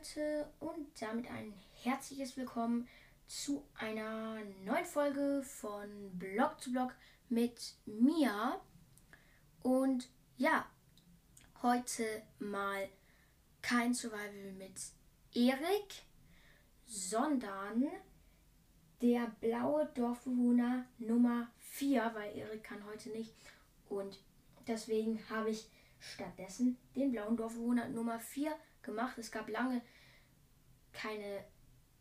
Leute und damit ein herzliches Willkommen zu einer neuen Folge von Blog zu Blog mit Mia. Und ja, heute mal kein Survival mit Erik, sondern der blaue Dorfbewohner Nummer 4, weil Erik kann heute nicht. Und deswegen habe ich stattdessen den blauen Dorfbewohner Nummer 4 gemacht. Es gab lange keine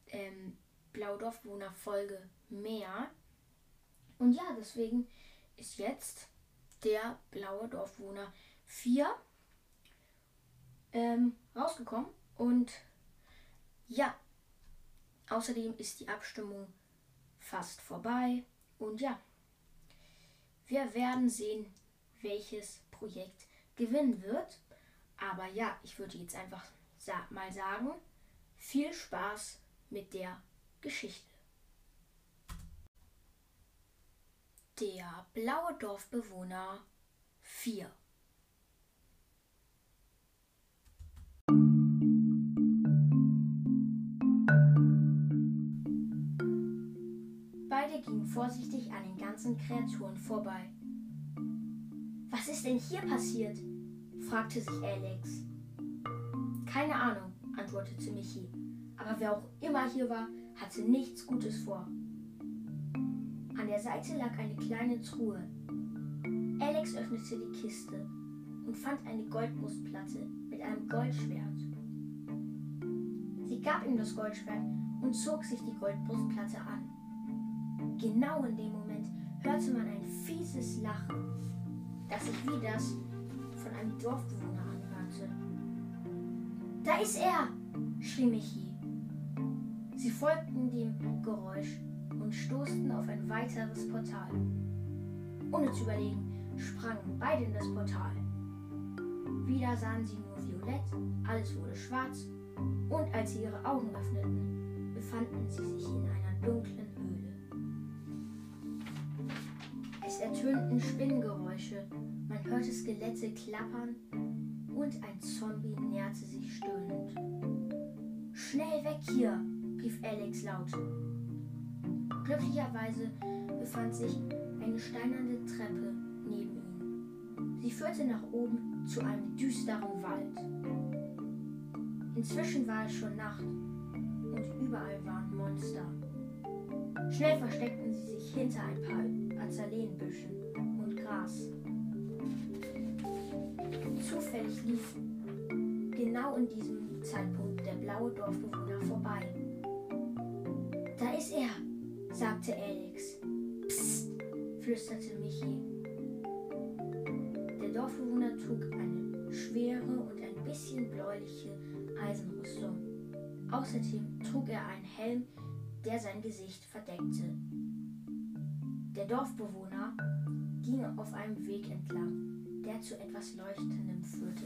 ähm, blaue Dorfbewohner-Folge mehr. Und ja, deswegen ist jetzt der blaue Dorfbewohner 4 ähm, rausgekommen. Und ja, außerdem ist die Abstimmung fast vorbei. Und ja, wir werden sehen, welches Projekt gewinnen wird. Aber ja, ich würde jetzt einfach sa mal sagen, viel Spaß mit der Geschichte. Der blaue Dorfbewohner 4 Beide gingen vorsichtig an den ganzen Kreaturen vorbei. Was ist denn hier passiert? fragte sich Alex. Keine Ahnung, antwortete Michi. Aber wer auch immer hier war, hatte nichts Gutes vor. An der Seite lag eine kleine Truhe. Alex öffnete die Kiste und fand eine Goldbrustplatte mit einem Goldschwert. Sie gab ihm das Goldschwert und zog sich die Goldbrustplatte an. Genau in dem Moment hörte man ein fieses Lachen, das sich wie das von einem Dorfbewohner anhörte. Da ist er! schrie Michi. Sie folgten dem Geräusch und stoßten auf ein weiteres Portal. Ohne zu überlegen, sprangen beide in das Portal. Wieder sahen sie nur violett, alles wurde schwarz, und als sie ihre Augen öffneten, befanden sie sich in einer dunklen Es ertönten Spinnengeräusche, man hörte Skelette klappern und ein Zombie näherte sich stöhnend. Schnell weg hier, rief Alex laut. Glücklicherweise befand sich eine steinerne Treppe neben ihnen. Sie führte nach oben zu einem düsteren Wald. Inzwischen war es schon Nacht und überall waren Monster. Schnell versteckten sie sich hinter ein paar lief genau in diesem Zeitpunkt der blaue Dorfbewohner vorbei. Da ist er, sagte Alex. Psst, flüsterte Michi. Der Dorfbewohner trug eine schwere und ein bisschen bläuliche Eisenrüstung. Außerdem trug er einen Helm, der sein Gesicht verdeckte. Der Dorfbewohner ging auf einem Weg entlang, der zu etwas Leuchtendem führte.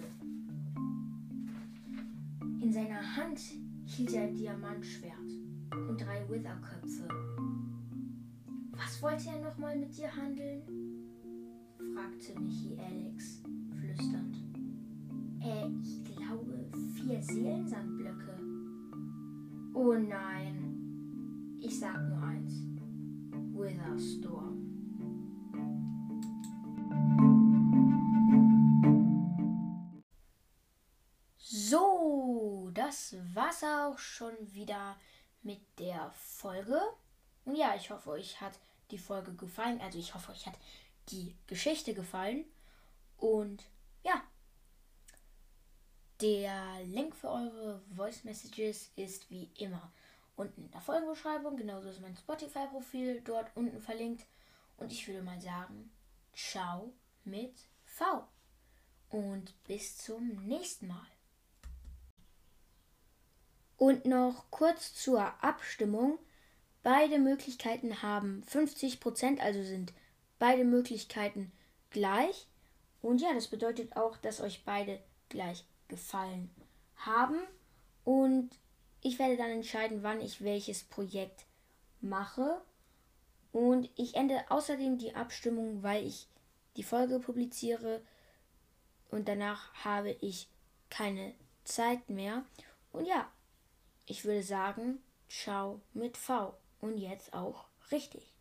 In seiner Hand hielt er ein Diamantschwert und drei Witherköpfe. Was wollte er nochmal mit dir handeln? fragte Michi Alex flüsternd. Äh, ich glaube vier Seelensandblöcke. Oh nein. Ich sag nur eins. Witherstorm. Das war's auch schon wieder mit der Folge. Und ja, ich hoffe, euch hat die Folge gefallen. Also ich hoffe, euch hat die Geschichte gefallen. Und ja, der Link für eure Voice Messages ist wie immer unten in der Folgenbeschreibung. Genauso ist mein Spotify-Profil dort unten verlinkt. Und ich würde mal sagen, ciao mit V. Und bis zum nächsten Mal. Und noch kurz zur Abstimmung. Beide Möglichkeiten haben 50%, also sind beide Möglichkeiten gleich. Und ja, das bedeutet auch, dass euch beide gleich gefallen haben. Und ich werde dann entscheiden, wann ich welches Projekt mache. Und ich ende außerdem die Abstimmung, weil ich die Folge publiziere. Und danach habe ich keine Zeit mehr. Und ja, ich würde sagen, ciao mit V. Und jetzt auch richtig.